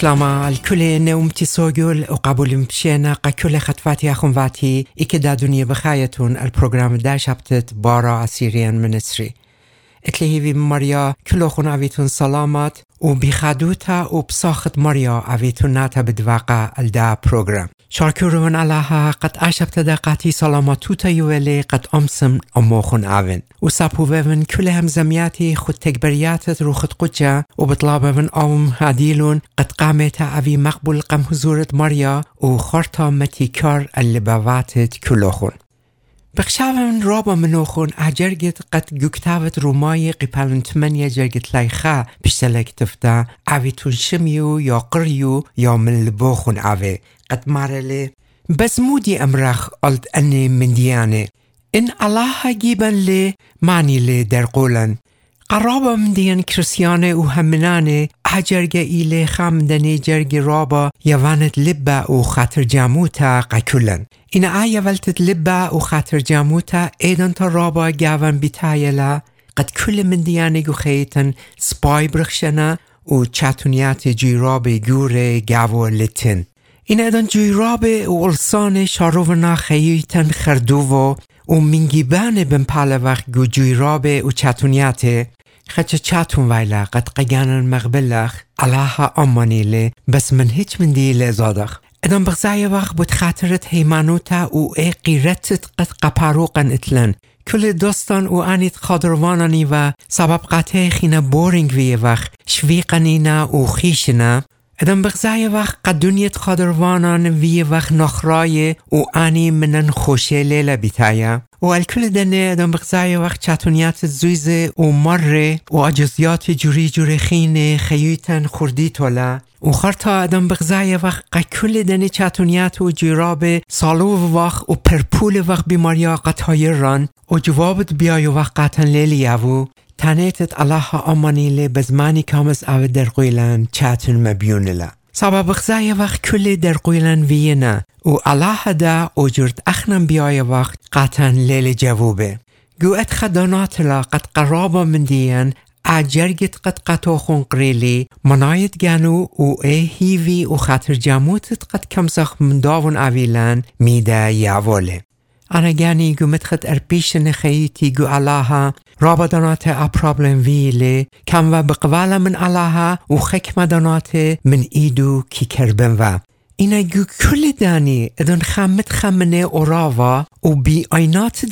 سلام الكل نومتي سوجل وقبول مشينا كل خطفاتي أخواتي إكدا دنيا بخايتون البروغرام دا شبتت بارا أسيريان منسري. اتلهيوي ماريا كلوخون أويتون سلامات وبخدوتا وبساخت ماريا أويتون ناتا بدواقع الدا بروغرام. شاركرون الله قد أشبت دقاتي سلاماتوتا يولي قد أمسم أوين وسابوفن كل هم زمياتي خد تكبرياتت رو خد قجة وبطلابن أوم هاديلون قد قامت أوي مقبول قم حضورة ماريا وخارتا متيكار اللي بواتت كلوخون بخشاون رابا منوخون اجرگت قد گوكتاوت رومای قپلن تمنيا جرگت لايخا بشتلك تفتا اويتون شميو يا قريو يا من لبوخون اوي قد مارلي بس مودي امرخ قلت اني من ديانه ان الله جيبا لي ماني لي در قولن. قرابا من ديان كريستيانه وهمنانه هجرگه ایله خمدنی جرگ رابا. یوانت لبا و خاطر جاموتا قکلن این آیا ولتت لبا و خاطر جاموتا. تا رابا گاون بیتایلا قد کل من دیانه گو خیتن سپای برخشنا و چاتونیات جیراب گاو لتن. این ایدن جیراب و السان شارونا خیتن خردوو و منگیبان بن پالوخ گو جیراب و چاتونیات خچ چاتون ویلا قد قیانن مغبلخ علاها امانیله بس من هیچ من دیله زادخ ادام بغزای وقت بود خاطرت هیمانوتا و ای قیرتت قد قپاروقن اتلن. کل دوستان و انیت خادروانانی و سبب قطع خینه بورینگ وی وقت. شویقنینا و خیشنا ادام بغزای وقت قد دنیت خادروانان وی وقت نخرای و انی منن خوشه لیله بیتایا و الکل دنه ادام بغزای وقت چطونیات زویز و مره و عجزیات جوری جوری خین خیویتن خوردی تولا و خرطا ادام بغزای وقت قکل دنه چطونیات و جیراب سالو وقت و پرپول وقت بیماریا قطعی ران و جوابت بیای وقت قطن لیلی او تنیتت الله امانیله بزمانی کامس او در قویلن چطون مبیونلا سبب خزای وقت کل در قویلن وینا و الله دا اجرت اخنم بیای وقت قطن لیل جوابه. گو ات خدانات لا قد قرابا من دیان اجرگت قد قطو خون قریلی. منایت گنو و ای هیوی و خاطر جاموتت قد کمسخ من داون اویلن میده یاوله انا گو متخد ارپیش نخیتی گو الله رابدانات اپرابلم ویله کم و بقوالا من الله و خکمدانات من ایدو کی کربن و اینا گو کل دانی ادن خمت خمنه اوراوا و بی آینات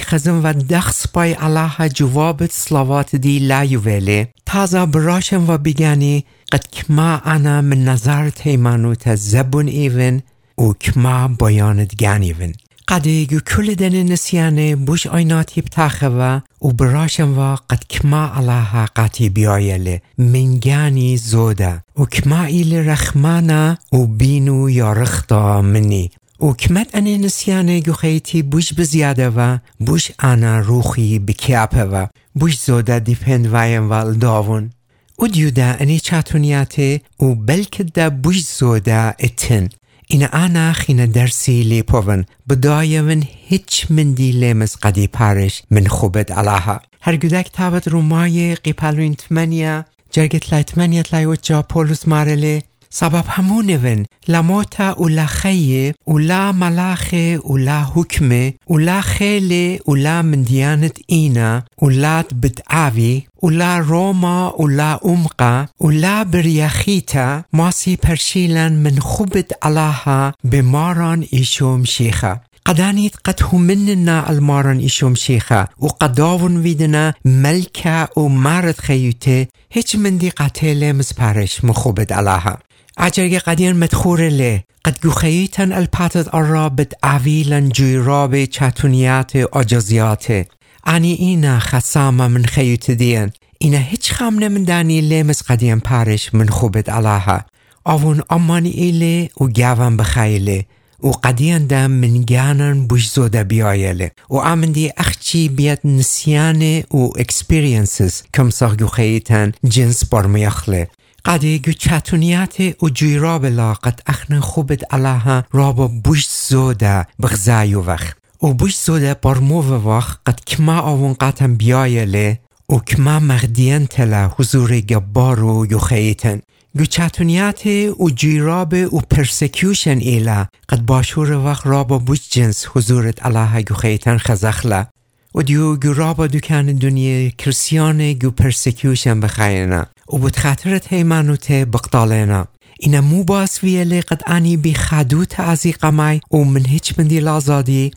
خزم و دخص پای الله جوابت سلاوات دی لایووله تازه براشم و بگانی قد کما انا من نظر تیمانوت زبون ایون و کما بایانت گانیون قدیگو کل دن نسیانه بوش آیناتی بتاخه و و براشم و قد کما الله قاتی بیایله. منگانی زوده. و کما ایل رخمانا و بینو یا رختا منی. و کمت انه نسیانه گو خیتی بوش بزیاده و بوش انا روخی بکیاپه و بوش زوده دیپند وایم و داون. و دیوده انه چاتونیاته و بلکه ده بوش زوده اتن. این انا خین درسی لی پوون بدای من هیچ من دی لیمز قدی پارش من خوبت علاها هر گودک تابت رومای قیپلوین تمنیا جرگت لایتمنیا تلایوت جا پولوس مارله سبب همونون لموتا ولا خيه ولا ملاخه ولا حكمه ولا خيلة ولا من ديانة إينا ولا بدعاوي ولا روما ولا أمقا ولا برياخيتا ماسي برشيلا من خبت علىها بماران إيشوم شيخة قدانيت قد همننا المارن إيشوم شيخة وقداون ويدنا ملكة ومارد خيوته هيش من دي قتيلة مسپارش مخوبت علىها اجرگ قدیر مدخور له قد گوخیتن الپاتت آرا بد عویلن جویراب چتونیات آجازیات انی اینا خسام من خیوت دین اینا هیچ خم نمدانی لیمز قدیم پارش من خوبت علاها آون امانی ایله و گاون بخیله و قدیان دم من گانن بوش زوده بیایله و امندی اخچی بیاد نسیانه و اکسپیرینسز کم ساخ گوخیتن جنس برمیخله قدی گو چتونیت و جیراب لا قد اخن خوبت علاها رابا بوش زوده بغزایو وقت و بوش زوده برمو وقت قد کما آون قطم بیایله و کما مغدین تلا حضور گبارو یو خیتن گوچتونیت و جیراب و پرسکیوشن ایلا قد باشور وقت رابا بوش جنس حضورت الله گو خیتن خزخلا. و دیو گو رابا دوکان دنیا کرسیان گو پرسکیوشن بخینا و بود خطرت هیمانوت بقتالنا اینا مو باس ویلی قد آنی بی خدوت ازی قمای و من هیچ من دی لازادی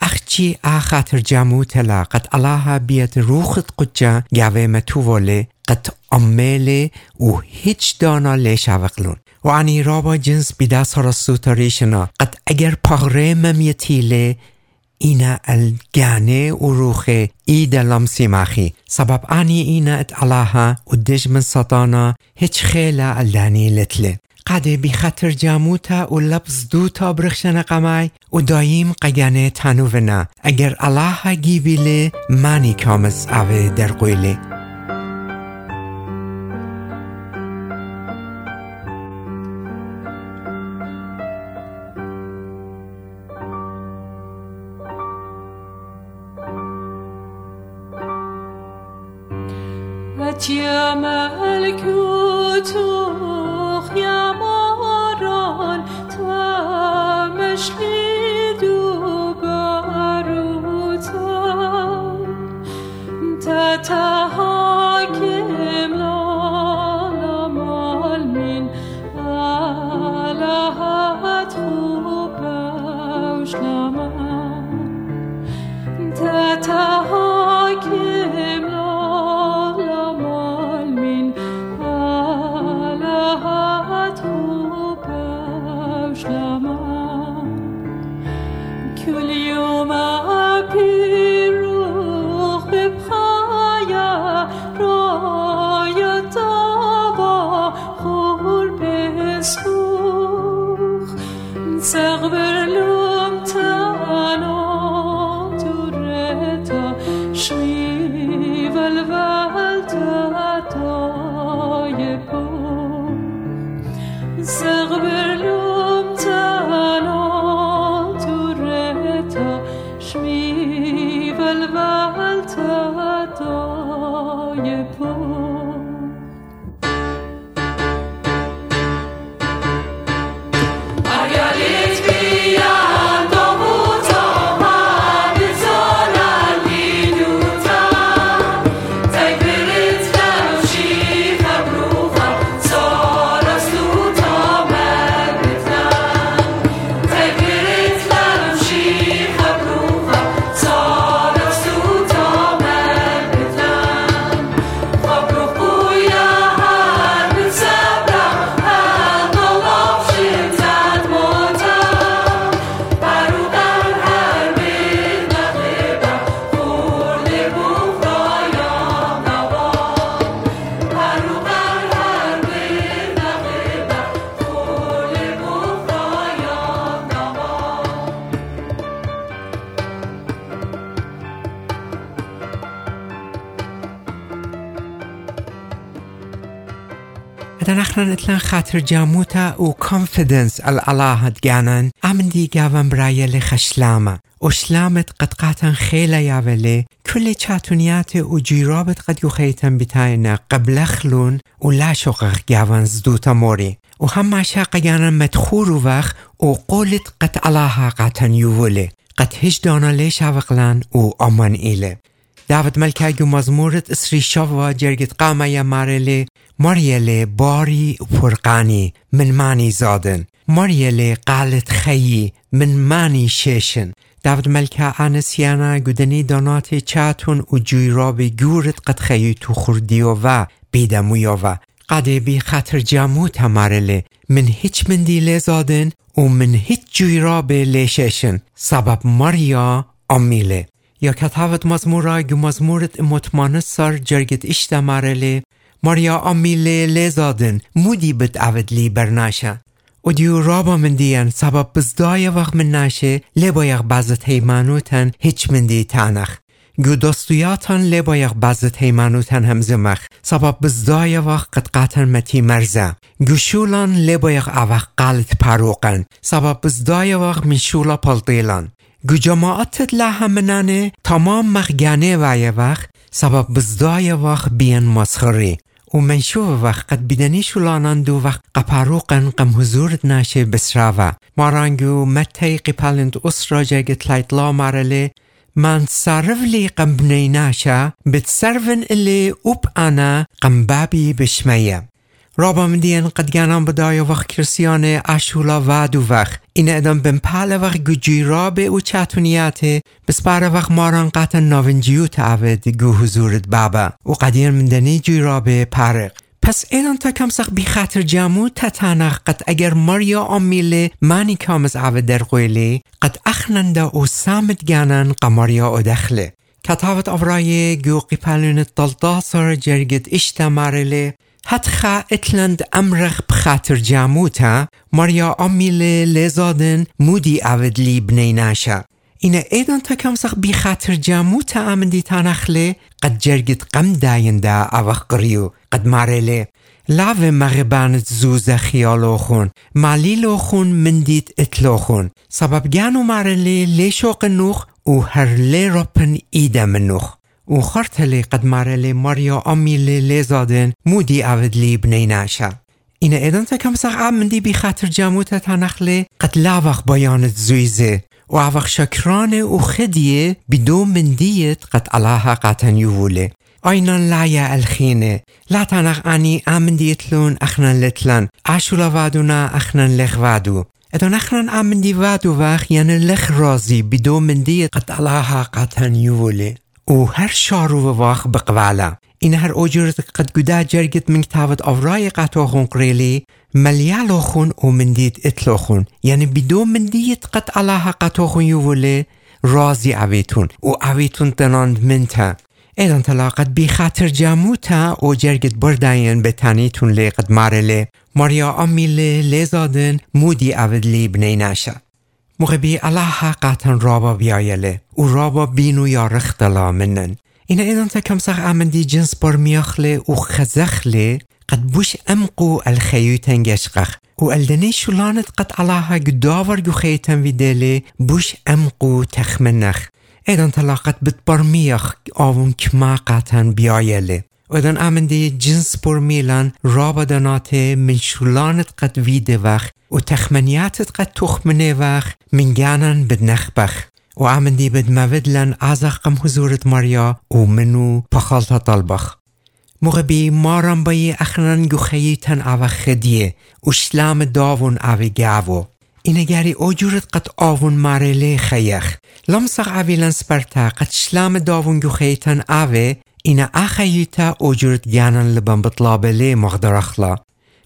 اخچی آخاتر جامو تلا. قد الله بیت روخت قجا گاوه متووله قد عمله و هیچ دانا لیش اوقلون و انی رابا جنس بیدا سرسو تاریشنا قد اگر پاغره ممیتیله اینا الگانه و روخه ایده لمسی مخی سبب انی اینا ات الله و دجمن سطانا هیچ خیلا الدانی لتله قده بی خطر جاموتا و لبز دوتا برخشن قمای و دایم قگانه تنو نه اگر الله گیبیله مانی کامس اوه در قویله Chiama al chiuso اتلان خاطر جاموتا و كونفيدنس الالله جانن امدي جاوان برايل خشلامة وشلامت قد قاتن خيلة ياولي كل چاتونيات و جيرابت قد يخيتن بتاينا قبل خلون و لا شقق جاوان زدوتا موري و هم عشاق جانن مدخور و وقت و قولت قد الله قاتن يولي قد هش دانا ليش عوقلان و امان إيلي ملکه مزمورت اسری شوا جرگت قامه یا مارلی ماریل باری فرقانی من مانی زادن. ماریل قالت خیی من مانی شیشن داود ملکه آنسیانا گودنی دانات چاتون و جوی گورت قد خیی تو خوردیو و بیدمویو و قده بی خطر جامو تمارله من هیچ من دیله زادن و من هیچ جوی رابی لیششن سبب ماریا امیله یا کتابت مزمورا گو مزمورت مطمانه سر جرگت ماریا آمیله لزادن مودی عود لی برناشه. و دیو رابا من دیان سبب بزدای وقت من ناشه. لبایق بازت هیمانوتن هیچ من دی تانخ. گو دستویاتان لبایق بازت هیمانوتن هم زمخ. سبب بزدای وقت قد قاتن متی مرزه. گو شولان لبایق اوق قالت پروقن سبب بزدای وقت من شولا پلطیلان گو جماعتت لحمنانه تمام مخگانه وای وقت. سبب بزدای وقت بیان مسخری ومنشوف وقت قد بدني شولانان دو وقت قپاروقن قم حضورت ناشه بسراوه. مارانگو متى قپالند اسرا جاگت لایت لا مارله. من صرف لي قم بتسرفن اللي اوب انا قم بشميه رابا مدین قد گنام بدای وقت کرسیان اشولا و دو وقت این ادام بن پال وقت گجی رابه و چطونیت بسپار وقت ماران قطع ناونجیو تعوید گو حضورت بابا و قدیر مندنی جی رابه پارق پس ایدان تا کم سخ بی خاطر جمو تتانخ قد اگر ماریا آمیله مانی کامز عوه در قویلی قد اخننده و سامت گنن قماریا او دخله کتابت افرای گو قیپلون دلداسر جرگت اشتمارله خا اتلند امرخ بخاطر جاموتا ماریا آمیل لزادن مودی اودلی بنی ناشا. اینه ایدان تا کم سخ بی خاطر جاموتا امندی تانخله قد جرگت قم داینده اوخ قریو قد مارله. لاو مغبانت زوزه خیالوخون مالی خون مندیت اتلوخون سبب گانو مارله لیشوق نوخ و هر لی رپن ایده منوخ. و خرتلی قد مارلی ماریا آمیلی لیزادن مودی اود لی بنی ناشا. این ایدان تا کم سخ دی بی خاطر جموت تنخلی قد لاوخ بایانت زویزه و اوخ شکران و خدیه بدو مندیت قد الله قطن یووله. آینان لایا الخینه لا تنخ انی دیتلون اخنان لتلن اشولا وادونا اخنان لخ وادو ادان اخنان امندی وادو وخ یعنی لخ رازی بدو مندیت قد الله قطن یووله. و هر شارو و واخ بقوالا این هر اوجرت قد قدا جرگت من كتابت أفراي قاتوخون قريلي مليالوخون ومنديت اتلوخون يعني بدون منديت قد الله قاتوخون يولي رازي عويتون و عويتون تناند منتا. ایدان تلا قد بی خاطر جاموتا او جرگت برداین به تانیتون لی قد مارله ماریا آمیله مغبی الله قطن رابا بیایله و رابا بینو یا رختلا منن این ایدان تا کمسخ امندی جنس بار میاخله و خزخله قد بوش امقو الخيوتن يشقخ والدني شلانت قد الله قداور جو خيتن في بوش امقو تخمنخ ايضا تلاقت بتبرميخ آون كما قاتن بيايله ودن امندي جنس برميلان رابدانات من شلانت قد ويده وخ و تخمنياتت قد تخمنه وخ من جانن بدنخبخ و امندي بد مودلن ازخ قم حضورت ماريا و منو پخالتا طلبخ مغبي مارم بي اخنان گو خيتن او خديه و شلام داون او گاوو اینگری اوجورت قد آون مارله خیخ لمسخ اویلن سپرتا قد شلام داون گو خیتن اوه إنا أخيتا أجرت جانن لبن بطلابلي مغدرخلا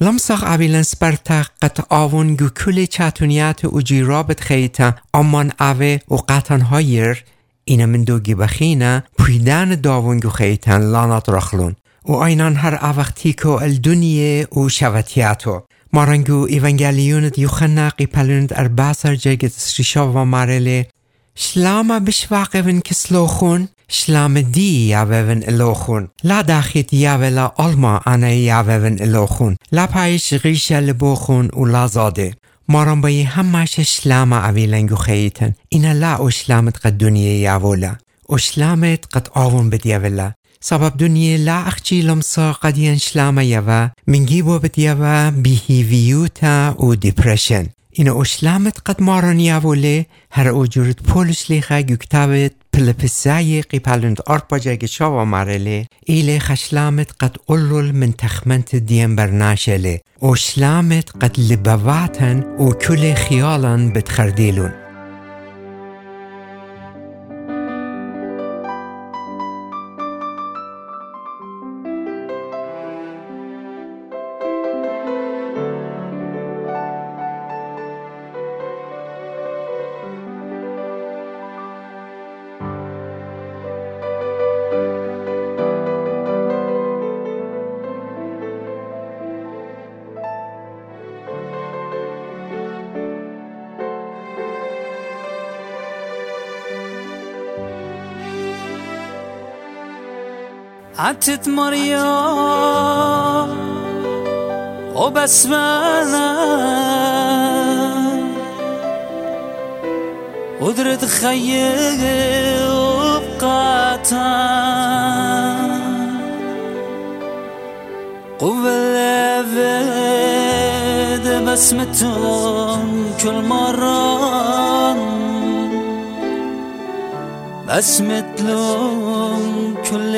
لمسخ أبيلن سپرتا قط آون گو کل چاتونیات اجی رابط خیتا امان اوه و قطن هایر اینا من دوگی بخینا پویدان داون گو خیتن لانات رخلون و اینان هر اوقتیکو الدنیه و شوتیاتو مارنگو ایوانگالیونت یوخنا قیپلونت ارباسر جگت سریشا و مارله شلاما بشواقفن کسلوخون داخت یاولا علما انا یاوون الوخون. لا پایش غیشه لبوخون و لا زاده. مارم بایی همش شلام اویلنگو خیتن اینا لا او شلامت قد دنیا یاولا. او شلامت قد آون بدیولا سبب دنیا لا اخچی لمسا قد ين شلام يوا من جيبو بديوا بيهيفيوتا و ديبرشن این اشلامت قد ماران یاوله. هر اوجورت پولش لیخه گو قیپلند آرپا جاگ شاوا مارله ایله خشلامت قد اولول من تخمنت دیم برناشله اشلامت قد لبواتن و کل خیالان عتت مريم وبسمانة ودرت خيي وبقاتا قوة بسمتون كل مرة. بسمتلون كل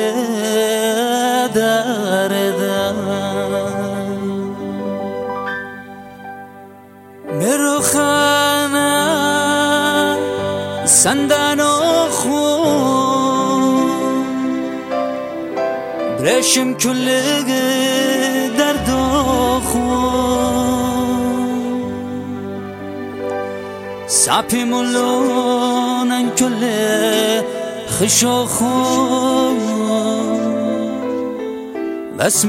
سندن و خون. برشم کل درد و خون. سپی ملونن کل خش و خون. بس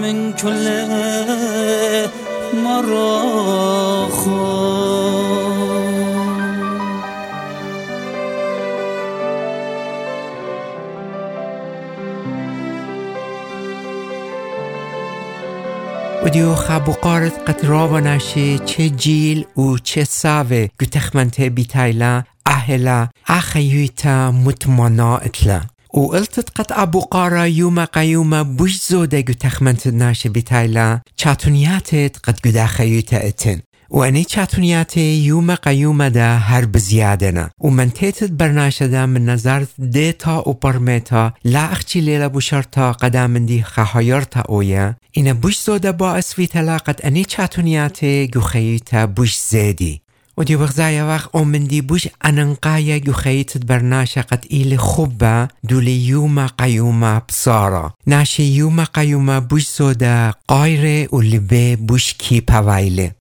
ودیو خبو قارت قد رابا ناشي چه جيل و چه ساوه. گو تخمنته بيتايلا أهلا أخيويتا متمنا اتلا. و قلتت قد أبو قارا يوما قيوما بوش زوده گو تخمنت ناشي بيتايلا چاتونياتت قد داخيويتا اتن. و اني چاتونياتي يوما قيوما دا هر بزيادنا و من برناشه دا من نظر ديتا و برميتا لا اخچي ليلة بشرتا قدام دي خهايرتا اويا اینا بوش با اسويتا قد اني چاتونياتي گو خيوتا بوش زيدي ودي بغزايا وقت اومندي بوش اننقايا جو خيتت برناشا قد إيلي خبا دولي يوما قيوما بصارا ناشي يوما قيوما بوش زودا قايرة ولبي بوش كي باويلي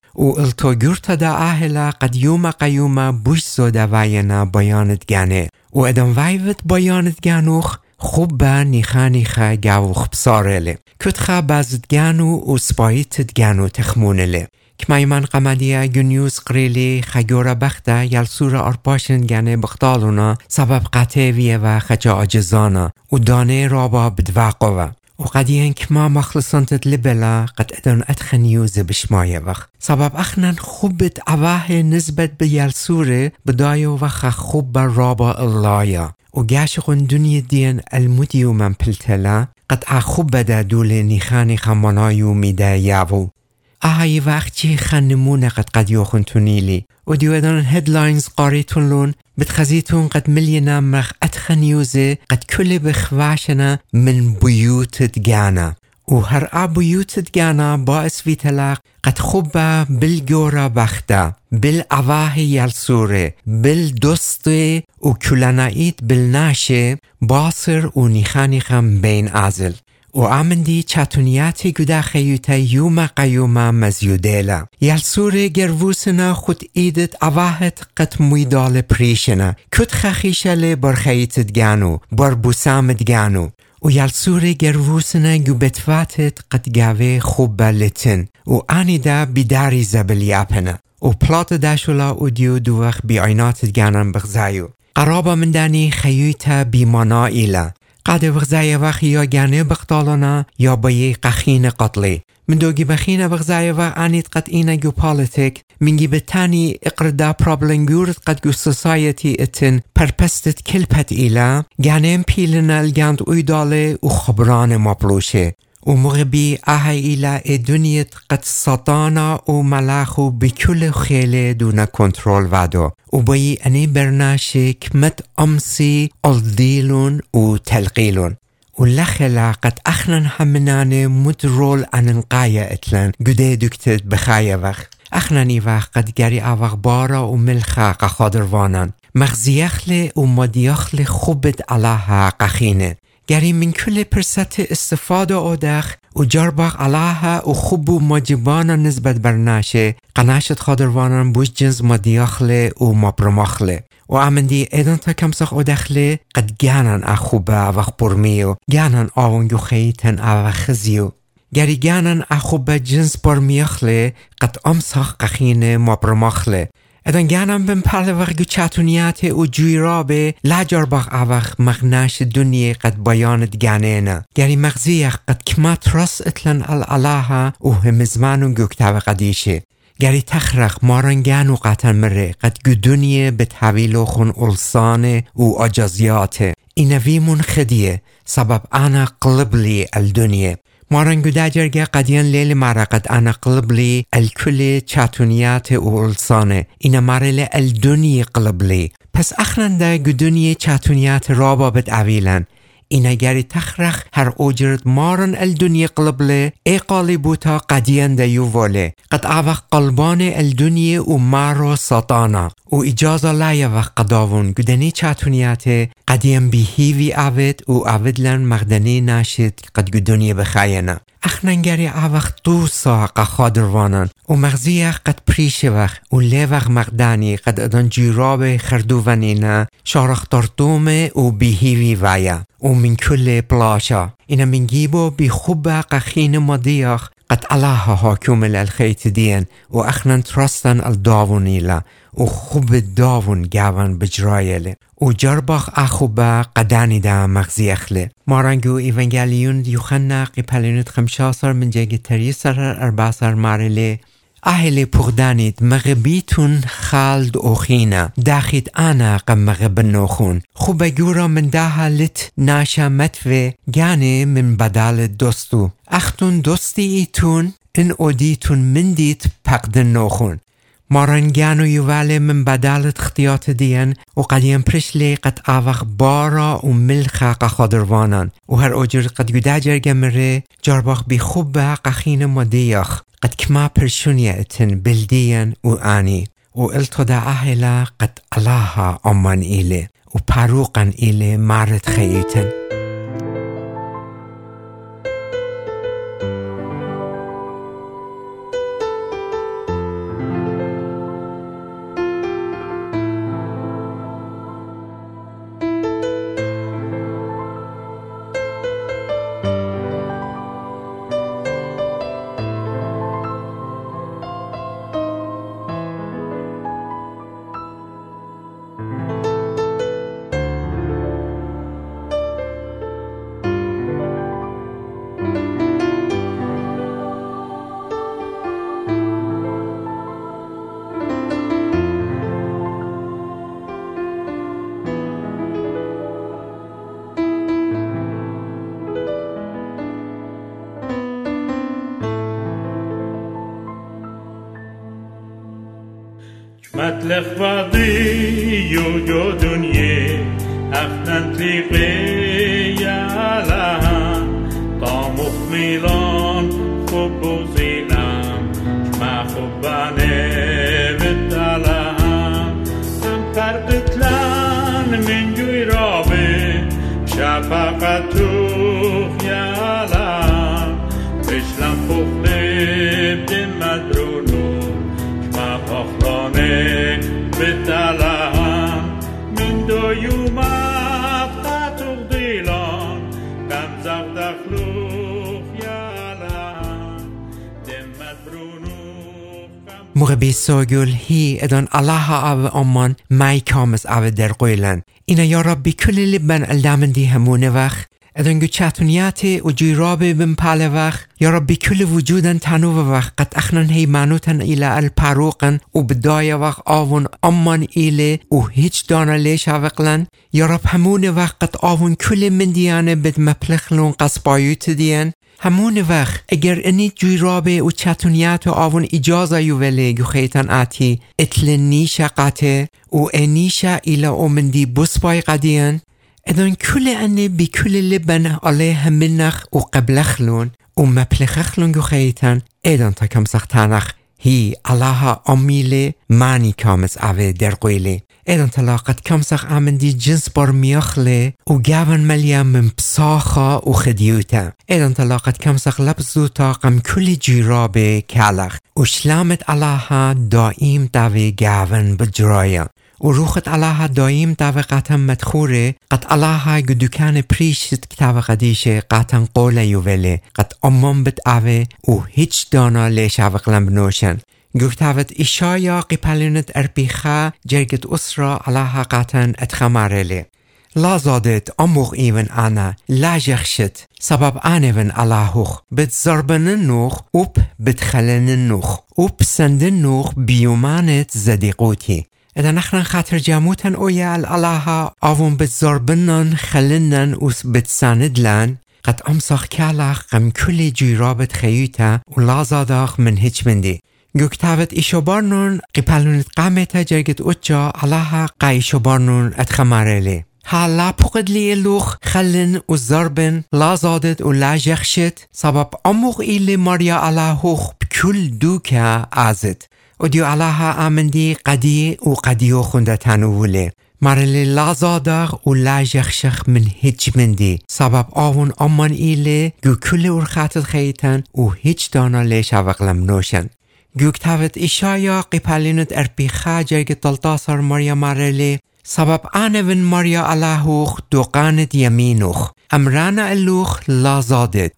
دا آهلا قد يوما قيوما بوش زودا وينا بيانت گانه و ادام ويوت بيانت گانوخ خوبا نیخا نیخا گاوخ بصارله کتخا بازد گانو و سپایتت گانو تخمونله كمايمان قمدية جنيوس قريلي خجورة بختا يلسورة أرباشن جاني بختالونا سبب قتيوية و خجا عجزانا و دانه رابا بدواقوة و قديان كما مخلصان تتلبلا قد ادن اتخنيوز بشماية وخ. سبب اخنن خوبت اواه نسبت بيلسورة بدايو وخ خوب رابا اللايا. و گاشقون دنیا دین المدیو من پلتلا قد اخوب بدا دول نیخانی خمانایو میده یاوو آهای وقت چی خنمونه قد قد يوخن تونيلي وديو ادان هيدلاينز قاريتون لون. بتخزيتون قد ملينا مخ اتخنيوزي قد كل بخواشنا من بيوت جانا وهر بيوت جانا باعث في تلاق قد خبا بالجورا بختا بالعواه يلسوري بالدست وكلانايت بالناشي باصر ونيخانيخم بين ازل و امندی چتونیاتی گودا خیوتا یوما قیوما مزیودیلا. یلسور گروسنا خود ایدت اواهت مویدال پریشنا. کت خخیشل بر خیتت گانو بر بوسامت گانو. و یلسور گروسنا گو بتواتت قد گاوه خوب بلتن و آنی دا بیداری زبل یاپنا و پلات داشولا و دیو دو وقت بی عیناتت گانن بغزایو. قرابا من دانی خیوتا بیمانا ایلا قد وغزای وقت یا گنه بقتالنا یا با یه قخین قتلی. من دوگی بخین وغزای وقت انید قد اینا گو پالتک منگی به تانی اقردا پرابلنگورت قد گو سوسایتی اتن پرپستت کلپت ایلا گنه پیلنا الگند اویداله و خبران مبلوشه و مغبي أهي إلى دنيا قد سطانا وملاخو بكل خيلة دون كنترول وادو. وبي أني برناشي كمت أمسي الديلون وتلقيلون واللخلا قد أخنن همناني مدرول عن انقاية اتلن. قدي دكتت بخايا وخ أخنني وخ قد جري أوغ بارا وملخا قخادر وانان مغزيخل ومديخل خوبت علىها قخينه گری من کل اودخ و جرباق علاها و خوب و مجبانا نسبت بر ناشه. قناشت خادروانان بوش جنس مدیاخله و مبرماخله و امندی ایدان تا کمسخ اودخله قد گانن اخوبه و برمیو گانن او خزیو گری گانن اخوبه جنس برمیاخله قد امسخ قخین مبرماخله ادان وقت چاتونیات و جویرابه لجار باق اوخ مغناش دنیا قد بیانت گانینا گری مغزیخ قد کمات راس اتلن الالها و همزمانو گوکتاو قدیشه گری تخرخ مارن گانو قطن مره قد گو دنیا به تحویلو خون السانه و اجازیاته اینویمون خدیه سبب انا قلبلی الدنیا مارنگو داجرگه قدیان لیل مرقد انا قلبلي الكل چاتونیات و السانه اینا مارل الدنی قلبلي پس اخننده گدنی چاتونیات اینا گری تخرخ هر اوجرد مارن الدنيا قلبله ای قالی بوتا قدیان دیو وله قد اوق قلبان الدنيا و مارو ساتانا و اجازه لا وقت قداون گدنی چاتونیات قدیم هیوی اوید و اویدلن مغدنی اخننگری اوق دو ساق خادروانان و مغزی قد پریش وقت و لیوق مغدانی قد ادان جیراب خردو ونینا شارخ دومه و هیوی ویا و من کل بلاشا اینا من گیبو بی خوب قخین مدیخ قد الله حاکم الخیت دین. و اخنن ترستن الداونیلا و خوب داون گاون بجرایله و جرباخ اخوبا قدانی دا مغزی اخله مارنگو ایونگالیون یوخنا قیپلینت خمشاسر من جگی تری سر ارباسر مارله اهل پغدانید مغبیتون خالد اوخینا داخید انا قم مغب نوخون خوب گورا من ده لت ناشا متوه گانه من بدال دوستو. اختون دوستی ایتون ان اودیتون من دیت پقدن نوخون مارنگانو یواله من بدالت اختیات دین و قدیم پرشلی قد آوخ بارا و ملخا خادروانان و هر اوجر قد مره جارباخ بی خوب قخین مدیخ قد كما برشونيا اتن بلديا وآني وقلت دا أهلا قد الله أمان إلي وباروقا إلي مارت خيتن مطلق جو دنیه افتن تیقه یالان تا مخمیلان خوب بوزینم ما خوبانه بدالم هم پرقتلان من جوی رابه شفقتو موقع بی سوگل هی ادان الله او امان مای کامس او در قویلن. اینا یا ربی کل لبن الدامن دی همونه وقت ادان گو چاتونیات و جیراب بن پال وقت یا ربی کل وجودن تنو وقت قد اخنن هی مانوتن ایلا الپاروقن و بدای وقت آون امان ایله و هیچ دانا لیش یا رب همون وقت قد آون کل من دیانه بد مپلخلون قصبایوت دیان همون وقت اگر اینی جیرابه و چتونیات و آون اجازه یو ولی گو خیتن آتی اتل نیشا قاته و انیشا ایلا اومندی بسبای قدیان کل انه بی کل لبن علی همینخ و قبلخلون و مپلخخلون گو خیتن ادان تا کم سختانخ هی الله امیله مانی کامس اوه در قویله ایدان تلاقت کمسخ امندی جنس بار میاخله و گاون ملیا من بساخا و خدیوتا ایدان تلاقت کمسخ لبزو تاقم کل جیرابه کالخ و شلامت الله دائم داوی گاون بجرایا و روخت الله دایم داوی قطن مدخوره قد الله گدوکان پریشت کتاب قدیشه قطن قوله یووله قد امان بد اوه و هیچ دانا لیش اوقلن بنوشن. گفتاوت ایشایا قیپلینت اربیخا جرگت اسرا الله قطن اتخمارله. لا زادت اموغ ایون انا لا جخشت. سبب آنون اللهوخ بت زربن نوخ اوب بتخلن نوخ. اوب سندن نوخ اذا نحن خاطر جاموتن اويا الله اوون بت زربنن خلنن اوس بتساندلن قد امساخ كالخ قم كل جيرابت خيوتا ولازاداخ من هج مندي گوکتاوت ایشوبارنون قیپلونت قامتا جرگت اوچا علاها قایشوبارنون اتخمارلی حالا لی لوخ خلن و زربن لازادت و لاجخشت سبب اموغ ایلی ماریا علاهوخ بکل دوکا ازد و علاها آمندی قدی قدیو خونده تنووله مرلی لازاداغ و لاجخشخ من هیچ مندی. سبب آون امان ایلی گو کل ارخاتت خیتن و هیچ دانا لیش اوغلم نوشن. گوکتاوت ایشایا قیپالینت ارپیخا جرگ تلتاسر ماریا مرلی. سبب آنون ماریا علاهوخ دوقانت يمينوخ امرانا اللوخ لا زادت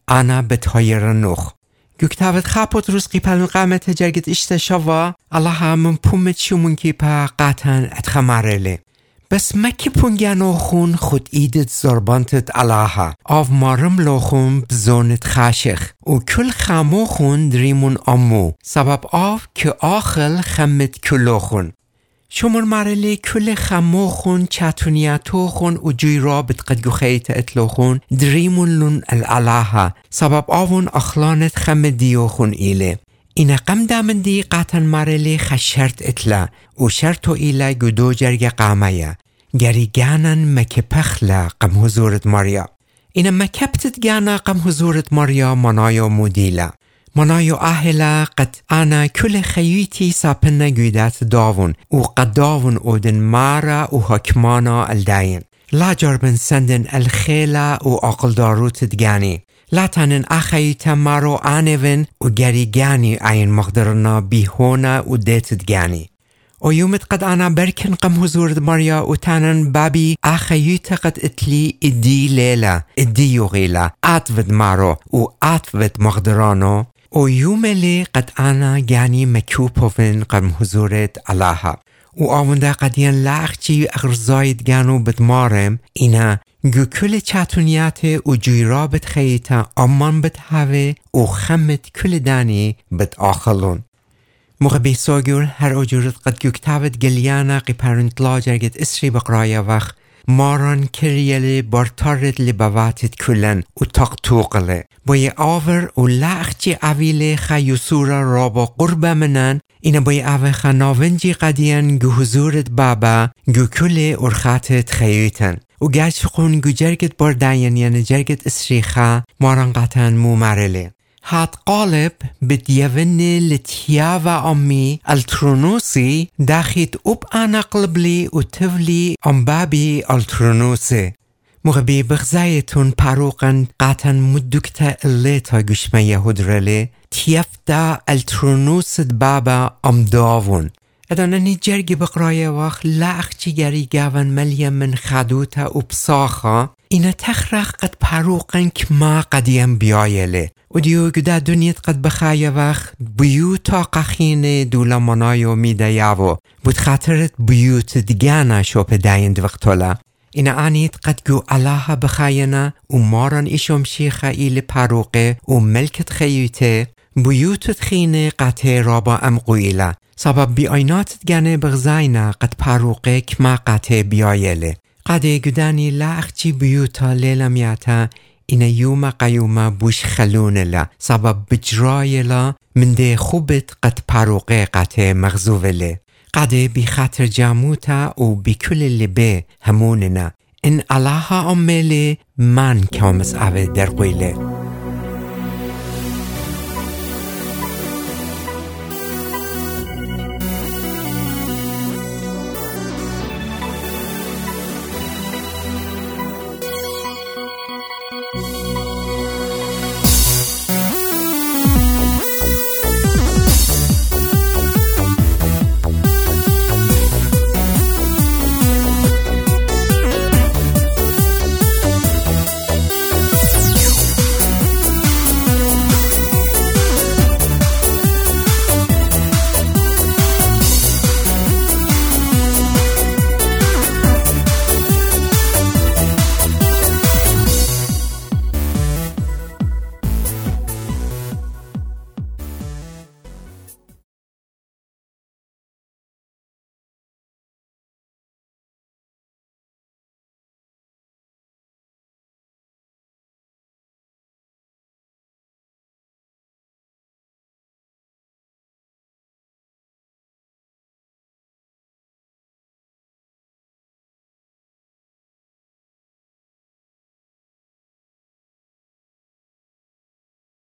بتهيرنوخ گوکتاوت خاپوت روز قیپل قامت جرگت اشتا شوا الله من پومت شومون کیپا قاتن اتخمارله بس مکی پونگانو خون خود ایدت زربانتت الله. آف مارم لوخون بزونت خاشخ. و کل خامو خون دریمون امو سبب آف که آخل خمت کلوخون شمر مرلی کل خموخون چتونیتوخون و جوی رابط قد گخیت اتلوخون دریمون لون الالها سبب آون اخلانت خم دیوخون ایله. این قم دامن دی قطن مرلی خشرت اتلا و شرط ایله گدو جرگ قامه گری گانن مک پخلا قم حضورت ماریا. این مکبتت گانا قم حضورت ماریا منایا مودیلا. منايو أهلا قد أنا كل خيوتي سابنا جيدات داون. وقد داون أودن مارا وحكمانا الداين لا جربن سندن الخيلة وأقل داروت تدگاني لا تنن أخيتا مارو آنوين وگريگاني أين مقدرنا بيهونا وديت تدگاني ويومت قد أنا بركن قم حضور ماريا وتانن بابي أخيوتا قد اتلي ادي ليلة ادي يغيلة أتفد مارو وأتفد مقدرانو و یوملی قد انا گانی مکوپوفن قم حضورت علاها و آونده قدیان لغچی اغرزاید گانو بدمارم اینا گو کل چطونیت و جویرا بد خیتا امان بد هوه و خمت کل دانی بد آخلون موقع بیساگول هر اجورت قد گو کتابت گلیانا قی پرنت لاجرگت اسری بقرایا وقت ماران کریلی بارتارد لبواتت کلن و تقتوقله بای آور و لخچی اویل خیوسورا را با قرب منن اینا بای اوه خناونجی قدیان گو حضورت بابا گو کل ارخاتت خیوتن و گشت خون گو جرگت بار داین یعنی جرگت اسریخا ماران قطن مو مرله هات قالب بديفن لتيافا أمي الترونوسي داخت أب أنا قلبلي وتفلي أم بابي الترونوسي مغبي بغزايتون باروقا قاتن مدكتا الليتا قشما يهودرلي تيفتا الترونوس بابا أم داون اداننی جرگی بقرای وقت لخ گری گون ملیم من خدوتا و اینا تخرق قد که ما قدیم بیایله و دیو گده دنیت قد بخای وقت بیوتا قخین دولا منایو میده یاو بود خاطرت بیوت دیگه شوپ دایند وقتولا اینا آنیت قد گو الله بخاینا و ماران ایشم شیخه ایل پروقه و ملکت خیوته بیوتت خینه قطع رابا ام قویله سبب بی آینات گنه بغزاینا قد پروقه کما قطع بیایله قد گدانی لاخچی بیوتا لیلا میاتا. این یوم قیوم بوش خلونه سبب بجرایلا من ده خوبت قد پروقه قطع مغزوله قد بی خطر جاموتا و بی کل لبه هموننا ان الله امله من در قویله